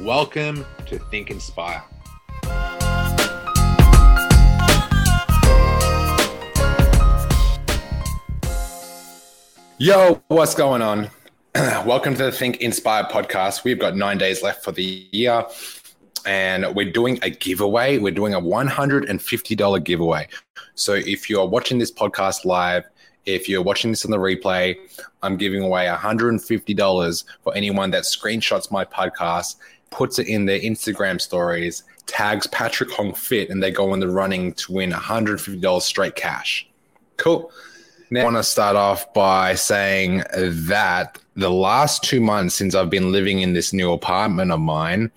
Welcome to Think Inspire. Yo, what's going on? Welcome to the Think Inspire podcast. We've got nine days left for the year, and we're doing a giveaway. We're doing a $150 giveaway. So if you are watching this podcast live, if you're watching this on the replay, I'm giving away $150 for anyone that screenshots my podcast puts it in their Instagram stories, tags Patrick Hong Fit, and they go in the running to win $150 straight cash. Cool. Now, I want to start off by saying that the last two months since I've been living in this new apartment of mine,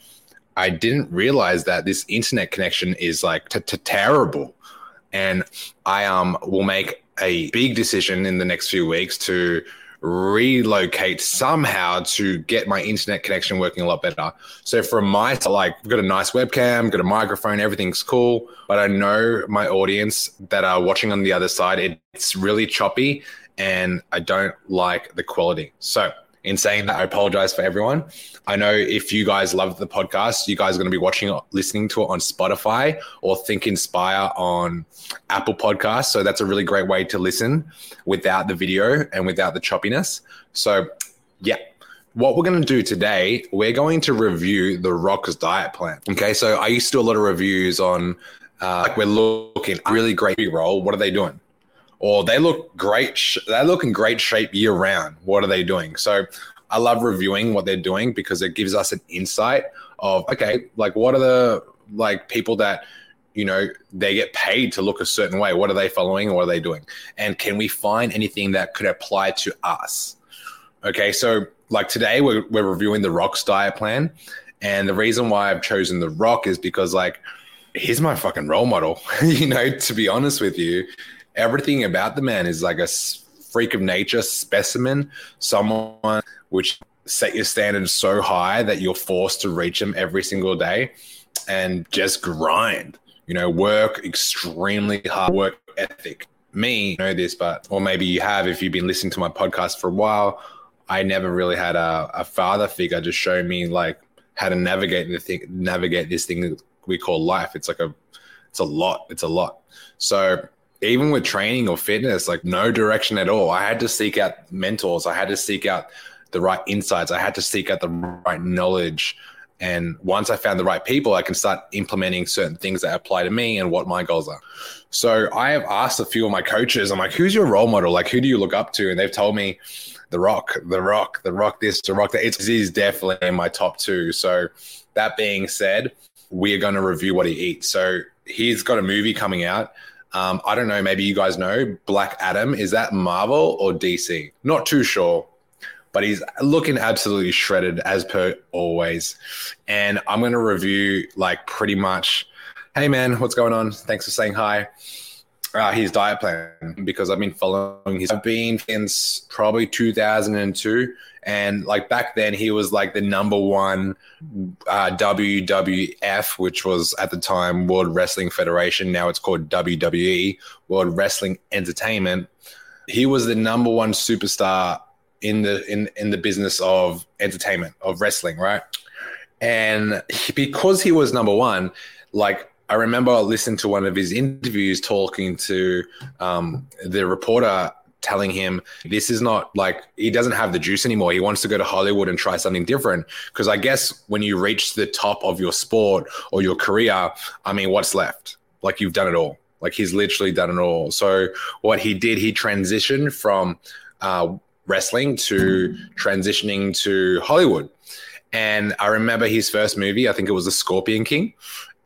I didn't realize that this internet connection is like t- t- terrible. And I um will make a big decision in the next few weeks to relocate somehow to get my internet connection working a lot better. So from my like I've got a nice webcam, got a microphone, everything's cool, but I know my audience that are watching on the other side, it's really choppy and I don't like the quality. So in saying that, I apologize for everyone. I know if you guys love the podcast, you guys are going to be watching, listening to it on Spotify or Think Inspire on Apple Podcasts. So that's a really great way to listen without the video and without the choppiness. So, yeah. What we're going to do today, we're going to review the Rock's diet plan. Okay. So I used to do a lot of reviews on, uh, like we're looking really great role. What are they doing? Or they look great. They look in great shape year round. What are they doing? So I love reviewing what they're doing because it gives us an insight of okay, like what are the like people that you know they get paid to look a certain way. What are they following? What are they doing? And can we find anything that could apply to us? Okay, so like today we're we're reviewing the Rock's diet plan, and the reason why I've chosen the Rock is because like he's my fucking role model. you know, to be honest with you, everything about the man is like a freak of nature specimen, someone which set your standards so high that you're forced to reach them every single day and just grind. You know, work extremely hard, work ethic. Me know this, but or maybe you have if you've been listening to my podcast for a while. I never really had a, a father figure to show me like how to navigate the thing, navigate this thing we call life. It's like a, it's a lot. It's a lot. So even with training or fitness, like no direction at all. I had to seek out mentors. I had to seek out the right insights. I had to seek out the right knowledge. And once I found the right people, I can start implementing certain things that apply to me and what my goals are. So I have asked a few of my coaches, I'm like, who's your role model? Like, who do you look up to? And they've told me The Rock, The Rock, The Rock, this, The Rock, that. It's, he's definitely in my top two. So that being said, we are going to review what he eats. So he's got a movie coming out um, I don't know. Maybe you guys know Black Adam. Is that Marvel or DC? Not too sure, but he's looking absolutely shredded as per always. And I'm going to review like pretty much. Hey man, what's going on? Thanks for saying hi. Uh, his diet plan because I've been following his. I've been since probably 2002 and like back then, he was like the number one uh, WWF, which was at the time World Wrestling Federation. Now it's called WWE, World Wrestling Entertainment. He was the number one superstar in the in in the business of entertainment of wrestling, right? And he, because he was number one, like I remember listening to one of his interviews talking to um, the reporter telling him this is not like he doesn't have the juice anymore. He wants to go to Hollywood and try something different. Because I guess when you reach the top of your sport or your career, I mean, what's left? Like you've done it all. Like he's literally done it all. So what he did, he transitioned from uh, wrestling to transitioning to Hollywood. And I remember his first movie, I think it was The Scorpion King.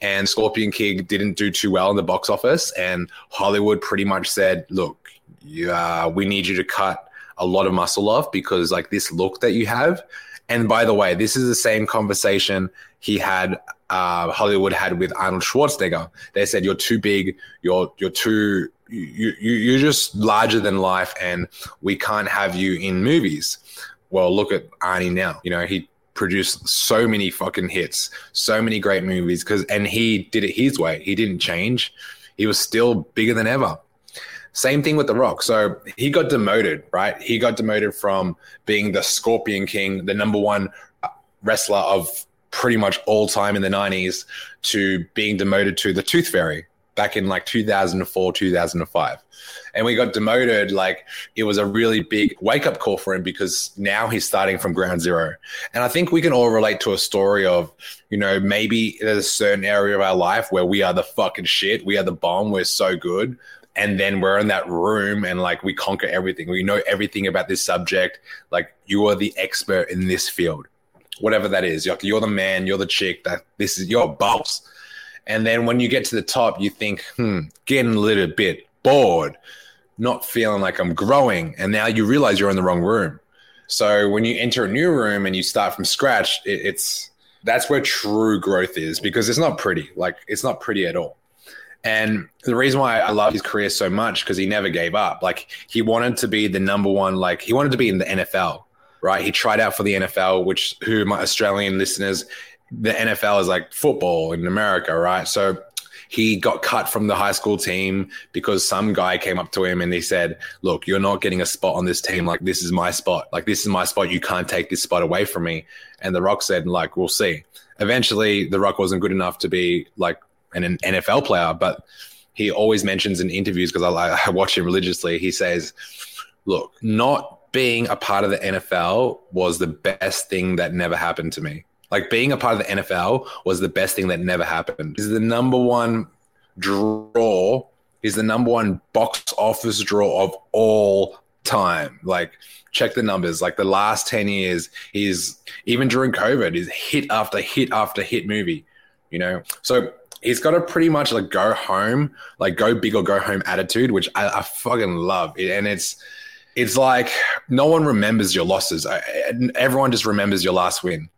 And Scorpion King didn't do too well in the box office. And Hollywood pretty much said, look, yeah, we need you to cut a lot of muscle off because like this look that you have And by the way, this is the same conversation he had, uh, Hollywood had with Arnold Schwarzenegger. They said, You're too big, you're, you're too, you, you, you're just larger than life, and we can't have you in movies. Well, look at Arnie now. You know, he produced so many fucking hits, so many great movies, because, and he did it his way. He didn't change, he was still bigger than ever. Same thing with The Rock. So he got demoted, right? He got demoted from being the Scorpion King, the number one wrestler of pretty much all time in the 90s, to being demoted to the Tooth Fairy back in like 2004, 2005. And we got demoted. Like it was a really big wake up call for him because now he's starting from ground zero. And I think we can all relate to a story of, you know, maybe there's a certain area of our life where we are the fucking shit. We are the bomb. We're so good and then we're in that room and like we conquer everything we know everything about this subject like you are the expert in this field whatever that is you're, you're the man you're the chick that this is your boss and then when you get to the top you think hmm getting a little bit bored not feeling like i'm growing and now you realize you're in the wrong room so when you enter a new room and you start from scratch it, it's that's where true growth is because it's not pretty like it's not pretty at all and the reason why I love his career so much because he never gave up. Like he wanted to be the number one. Like he wanted to be in the NFL, right? He tried out for the NFL, which who my Australian listeners, the NFL is like football in America, right? So he got cut from the high school team because some guy came up to him and he said, "Look, you're not getting a spot on this team. Like this is my spot. Like this is my spot. You can't take this spot away from me." And The Rock said, "Like we'll see." Eventually, The Rock wasn't good enough to be like an NFL player, but he always mentions in interviews because I, I watch him religiously. He says, "Look, not being a part of the NFL was the best thing that never happened to me. Like being a part of the NFL was the best thing that never happened. Is the number one draw. Is the number one box office draw of all time. Like check the numbers. Like the last ten years, he's even during COVID, is hit after hit after hit movie. You know, so he's got a pretty much like go home, like go big or go home attitude, which I, I fucking love. And it's it's like no one remembers your losses. Everyone just remembers your last win.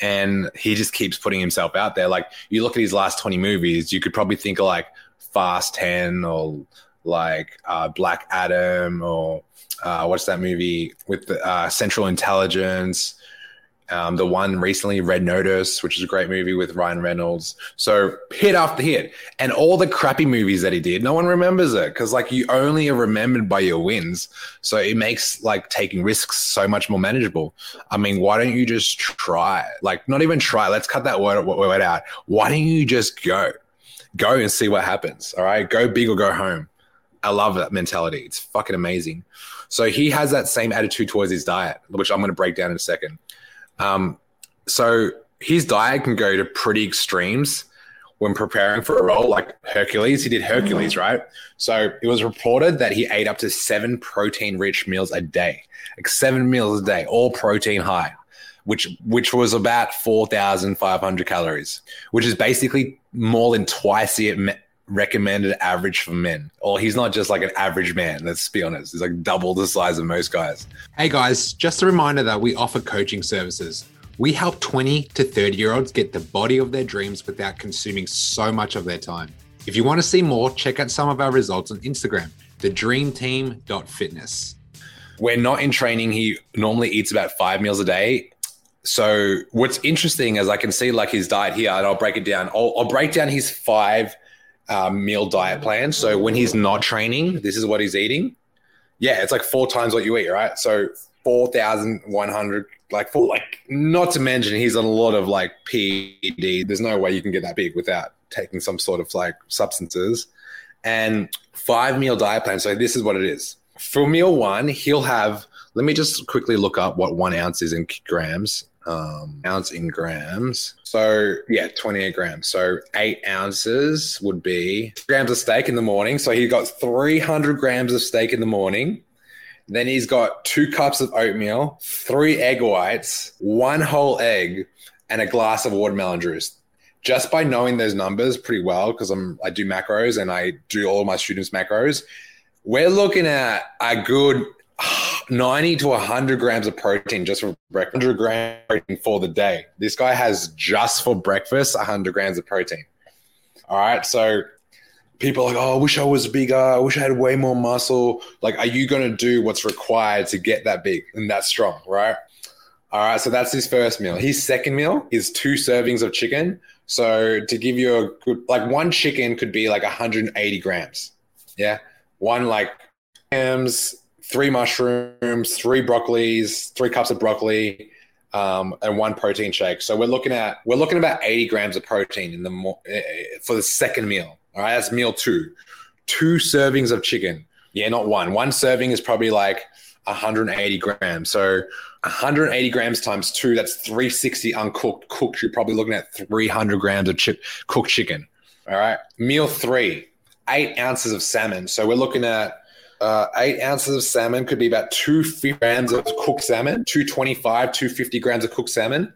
And he just keeps putting himself out there. Like you look at his last 20 movies, you could probably think of like Fast 10 or like uh, Black Adam or uh, what's that movie with the uh, Central Intelligence um, the one recently, Red Notice, which is a great movie with Ryan Reynolds. So hit after hit, and all the crappy movies that he did, no one remembers it because like you only are remembered by your wins. So it makes like taking risks so much more manageable. I mean, why don't you just try? Like, not even try. Let's cut that word, word out. Why don't you just go, go and see what happens? All right, go big or go home. I love that mentality. It's fucking amazing. So he has that same attitude towards his diet, which I'm going to break down in a second. Um, so his diet can go to pretty extremes when preparing for a role like Hercules. He did Hercules, mm-hmm. right? So it was reported that he ate up to seven protein rich meals a day, like seven meals a day, all protein high, which which was about four thousand five hundred calories, which is basically more than twice the recommended average for men. Or he's not just like an average man, let's be honest. He's like double the size of most guys. Hey guys, just a reminder that we offer coaching services. We help 20 to 30 year olds get the body of their dreams without consuming so much of their time. If you want to see more, check out some of our results on Instagram, thedreamteam.fitness. When not in training, he normally eats about five meals a day. So what's interesting is I can see like his diet here, and I'll break it down. I'll, I'll break down his five um, meal diet plan. So when he's not training, this is what he's eating. Yeah, it's like four times what you eat, right? So four thousand one hundred, like four, like not to mention he's on a lot of like PD. There's no way you can get that big without taking some sort of like substances. And five meal diet plan. So this is what it is. For meal one, he'll have. Let me just quickly look up what one ounce is in grams um, ounce in grams. So yeah, 28 grams. So eight ounces would be grams of steak in the morning. So he got 300 grams of steak in the morning. Then he's got two cups of oatmeal, three egg whites, one whole egg, and a glass of watermelon juice. Just by knowing those numbers pretty well, because I'm I do macros and I do all my students macros, we're looking at a good 90 to 100 grams of protein just for breakfast, 100 grams for the day. This guy has just for breakfast 100 grams of protein. All right. So people are like, oh, I wish I was bigger. I wish I had way more muscle. Like, are you going to do what's required to get that big and that strong? Right. All right. So that's his first meal. His second meal is two servings of chicken. So to give you a good, like one chicken could be like 180 grams. Yeah. One like grams, three mushrooms, three broccolis, three cups of broccoli, um, and one protein shake. So we're looking at we're looking at about 80 grams of protein in the mo- eh, eh, for the second meal. All right, that's meal two. Two servings of chicken. Yeah, not one. One serving is probably like 180 grams. So 180 grams times two, that's 360 uncooked. Cooked, you're probably looking at 300 grams of chip, cooked chicken. All right. Meal three, eight ounces of salmon. So we're looking at uh, eight ounces of salmon could be about 250 grams of cooked salmon, 225, 250 grams of cooked salmon,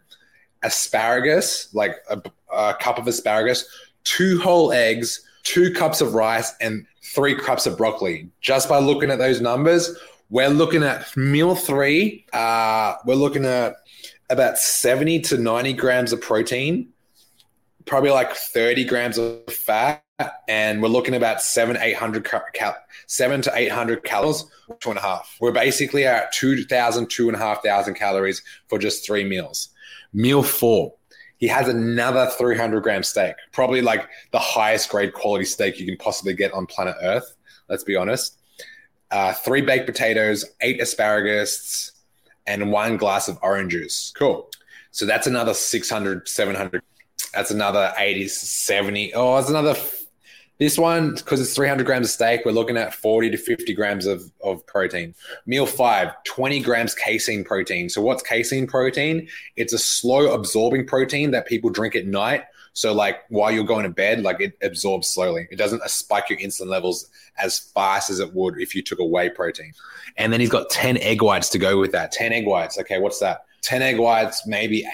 asparagus, like a, a cup of asparagus, two whole eggs, two cups of rice, and three cups of broccoli. Just by looking at those numbers, we're looking at meal three. Uh, we're looking at about 70 to 90 grams of protein, probably like 30 grams of fat, and we're looking about seven, 800 cal- seven to 800 calories, two and a half. We're basically at 2,000, two and a half thousand calories for just three meals. Meal four, he has another 300 gram steak, probably like the highest grade quality steak you can possibly get on planet Earth. Let's be honest. Uh, three baked potatoes, eight asparagus, and one glass of orange juice. Cool. So that's another 600, 700. That's another 80, 70. Oh, that's another this one, because it's 300 grams of steak, we're looking at 40 to 50 grams of, of protein. Meal five, 20 grams casein protein. So, what's casein protein? It's a slow absorbing protein that people drink at night. So, like while you're going to bed, like it absorbs slowly. It doesn't uh, spike your insulin levels as fast as it would if you took a whey protein. And then he's got 10 egg whites to go with that. 10 egg whites. Okay, what's that? 10 egg whites, maybe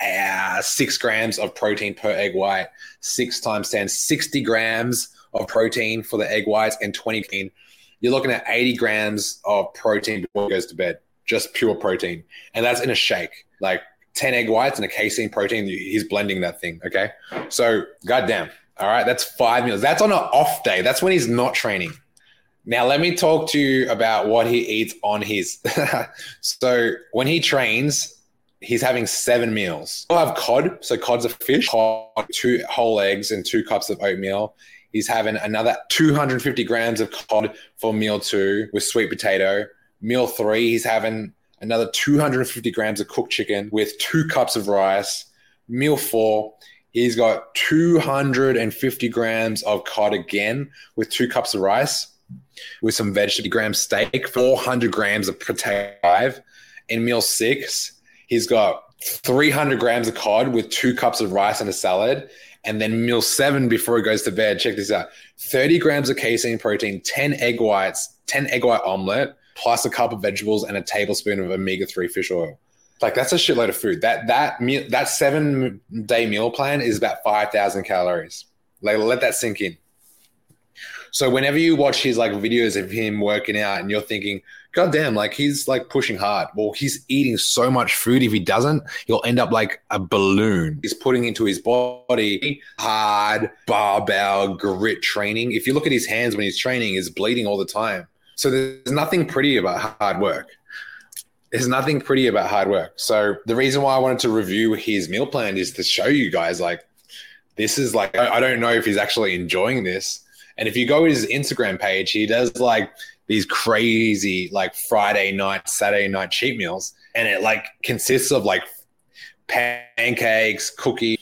uh, six grams of protein per egg white, six times 10, 60 grams of protein for the egg whites and 20 You're looking at 80 grams of protein before he goes to bed, just pure protein. And that's in a shake, like 10 egg whites and a casein protein. He's blending that thing. Okay. So, goddamn. All right. That's five meals. That's on an off day. That's when he's not training. Now, let me talk to you about what he eats on his. so, when he trains, he's having seven meals. He'll have cod, so cod's a fish, cod, two whole eggs, and two cups of oatmeal. He's having another 250 grams of cod for meal two with sweet potato. Meal three, he's having another 250 grams of cooked chicken with two cups of rice. Meal four, he's got 250 grams of cod again with two cups of rice with some vegetable gram steak, 400 grams of potato. In meal six, He's got 300 grams of cod with two cups of rice and a salad. And then meal seven before he goes to bed, check this out 30 grams of casein protein, 10 egg whites, 10 egg white omelet, plus a cup of vegetables and a tablespoon of omega 3 fish oil. Like that's a shitload of food. That that meal that seven day meal plan is about five thousand calories. Like let that sink in. So whenever you watch his like videos of him working out and you're thinking, God damn, like he's like pushing hard. Well, he's eating so much food. If he doesn't, he'll end up like a balloon. He's putting into his body hard barbell grit training. If you look at his hands when he's training, he's bleeding all the time. So there's nothing pretty about hard work. There's nothing pretty about hard work. So the reason why I wanted to review his meal plan is to show you guys like this is like I don't know if he's actually enjoying this. And if you go to his Instagram page, he does like these crazy like Friday night, Saturday night cheat meals, and it like consists of like pancakes, cookie,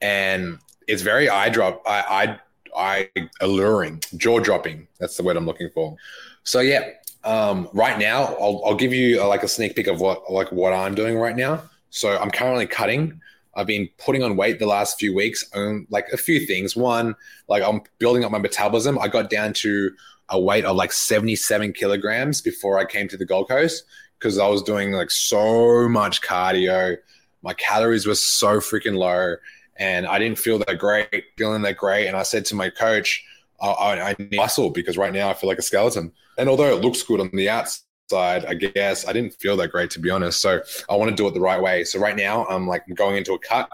and it's very eye drop, I, I, I alluring, jaw dropping. That's the word I'm looking for. So yeah, um, right now I'll, I'll give you a, like a sneak peek of what like what I'm doing right now. So I'm currently cutting. I've been putting on weight the last few weeks. Um, like a few things. One, like I'm building up my metabolism. I got down to a weight of like 77 kilograms before I came to the Gold Coast because I was doing like so much cardio. My calories were so freaking low and I didn't feel that great, feeling that great. And I said to my coach, I, I, I need muscle because right now I feel like a skeleton. And although it looks good on the outside, side, I guess I didn't feel that great to be honest. So I want to do it the right way. So right now I'm like going into a cut,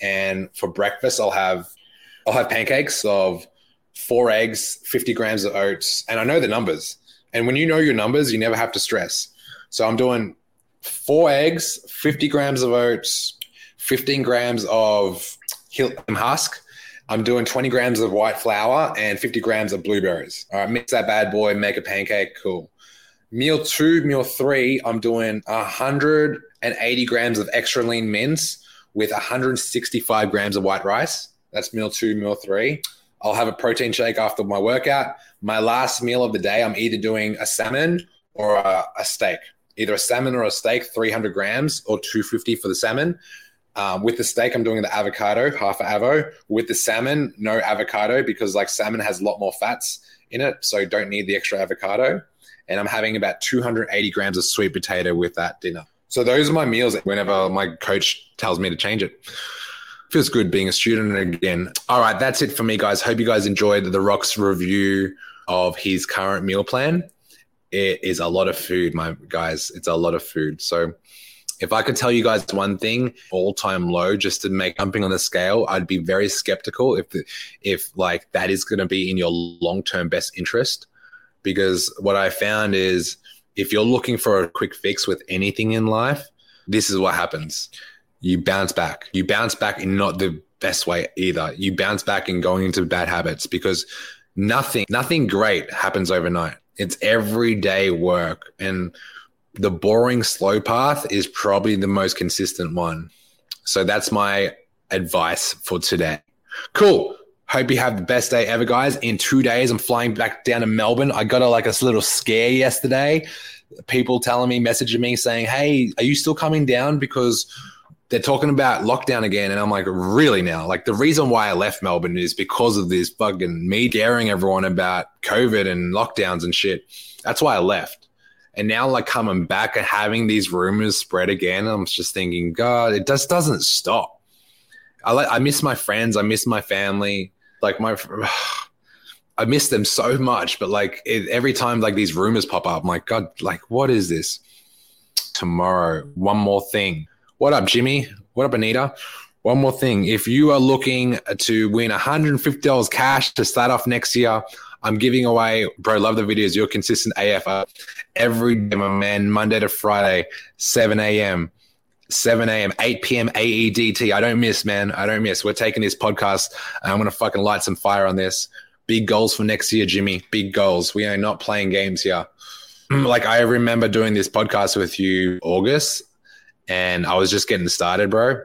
and for breakfast I'll have I'll have pancakes of four eggs, 50 grams of oats, and I know the numbers. And when you know your numbers, you never have to stress. So I'm doing four eggs, 50 grams of oats, 15 grams of hilt um, husk. I'm doing 20 grams of white flour and 50 grams of blueberries. All right, mix that bad boy, make a pancake. Cool. Meal two, meal three, I'm doing 180 grams of extra lean mince with 165 grams of white rice. That's meal two, meal three. I'll have a protein shake after my workout. My last meal of the day, I'm either doing a salmon or a, a steak, either a salmon or a steak, 300 grams or 250 for the salmon. Um, with the steak, I'm doing the avocado, half avo. With the salmon, no avocado because like salmon has a lot more fats in it, so don't need the extra avocado and I'm having about 280 grams of sweet potato with that dinner. So those are my meals whenever my coach tells me to change it. Feels good being a student again. All right, that's it for me, guys. Hope you guys enjoyed the Rock's review of his current meal plan. It is a lot of food, my guys. It's a lot of food. So if I could tell you guys one thing, all time low, just to make jumping on the scale, I'd be very skeptical if if like that is going to be in your long term best interest because what I found is if you're looking for a quick fix with anything in life, this is what happens. You bounce back. You bounce back in not the best way either. You bounce back in going into bad habits because nothing nothing great happens overnight. It's everyday work and the boring slow path is probably the most consistent one. So that's my advice for today. Cool. Hope you have the best day ever, guys. In two days, I'm flying back down to Melbourne. I got a like a little scare yesterday. People telling me, messaging me saying, Hey, are you still coming down? Because they're talking about lockdown again. And I'm like, really now? Like the reason why I left Melbourne is because of this fucking me daring everyone about COVID and lockdowns and shit. That's why I left. And now like coming back and having these rumors spread again, I'm just thinking, God, it just doesn't stop. I like I miss my friends, I miss my family like my I miss them so much, but like it, every time like these rumors pop up, I'm like, God, like what is this? Tomorrow, one more thing. What up, Jimmy? What up, Anita? One more thing. If you are looking to win $150 cash to start off next year, I'm giving away, bro. Love the videos. You're consistent AF every day, my man. Monday to Friday, 7 a.m. 7 a.m., 8 p.m. AEDT. I don't miss, man. I don't miss. We're taking this podcast. I'm going to fucking light some fire on this. Big goals for next year, Jimmy. Big goals. We are not playing games here. Mm. like, I remember doing this podcast with you, August, and I was just getting started, bro.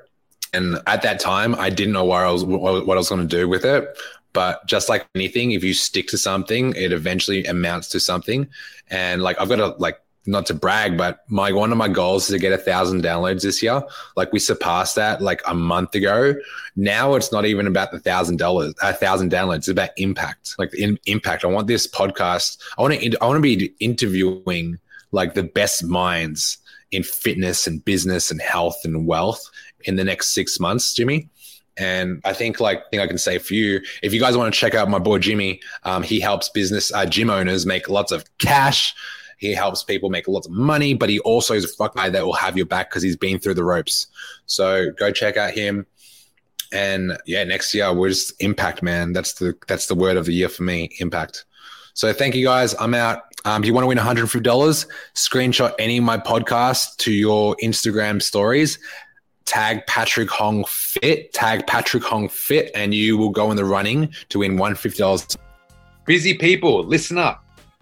And at that time, I didn't know what I was, what I was going to do with it. But just like anything, if you stick to something, it eventually amounts to something. And like, I've got to like not to brag, but my one of my goals is to get a thousand downloads this year. Like we surpassed that like a month ago. Now it's not even about the thousand dollars, a thousand downloads. It's about impact, like the in, impact. I want this podcast. I want to. I want to be interviewing like the best minds in fitness and business and health and wealth in the next six months, Jimmy. And I think, like, thing I can say for you, if you guys want to check out my boy Jimmy, um, he helps business uh, gym owners make lots of cash he helps people make lots of money, but he also is a fuck guy that will have your back because he's been through the ropes. So go check out him. And yeah, next year we're just impact, man. That's the that's the word of the year for me, impact. So thank you guys. I'm out. Um, if you want to win $150, screenshot any of my podcasts to your Instagram stories. Tag Patrick Hong Fit, tag Patrick Hong Fit, and you will go in the running to win $150. Busy people, listen up.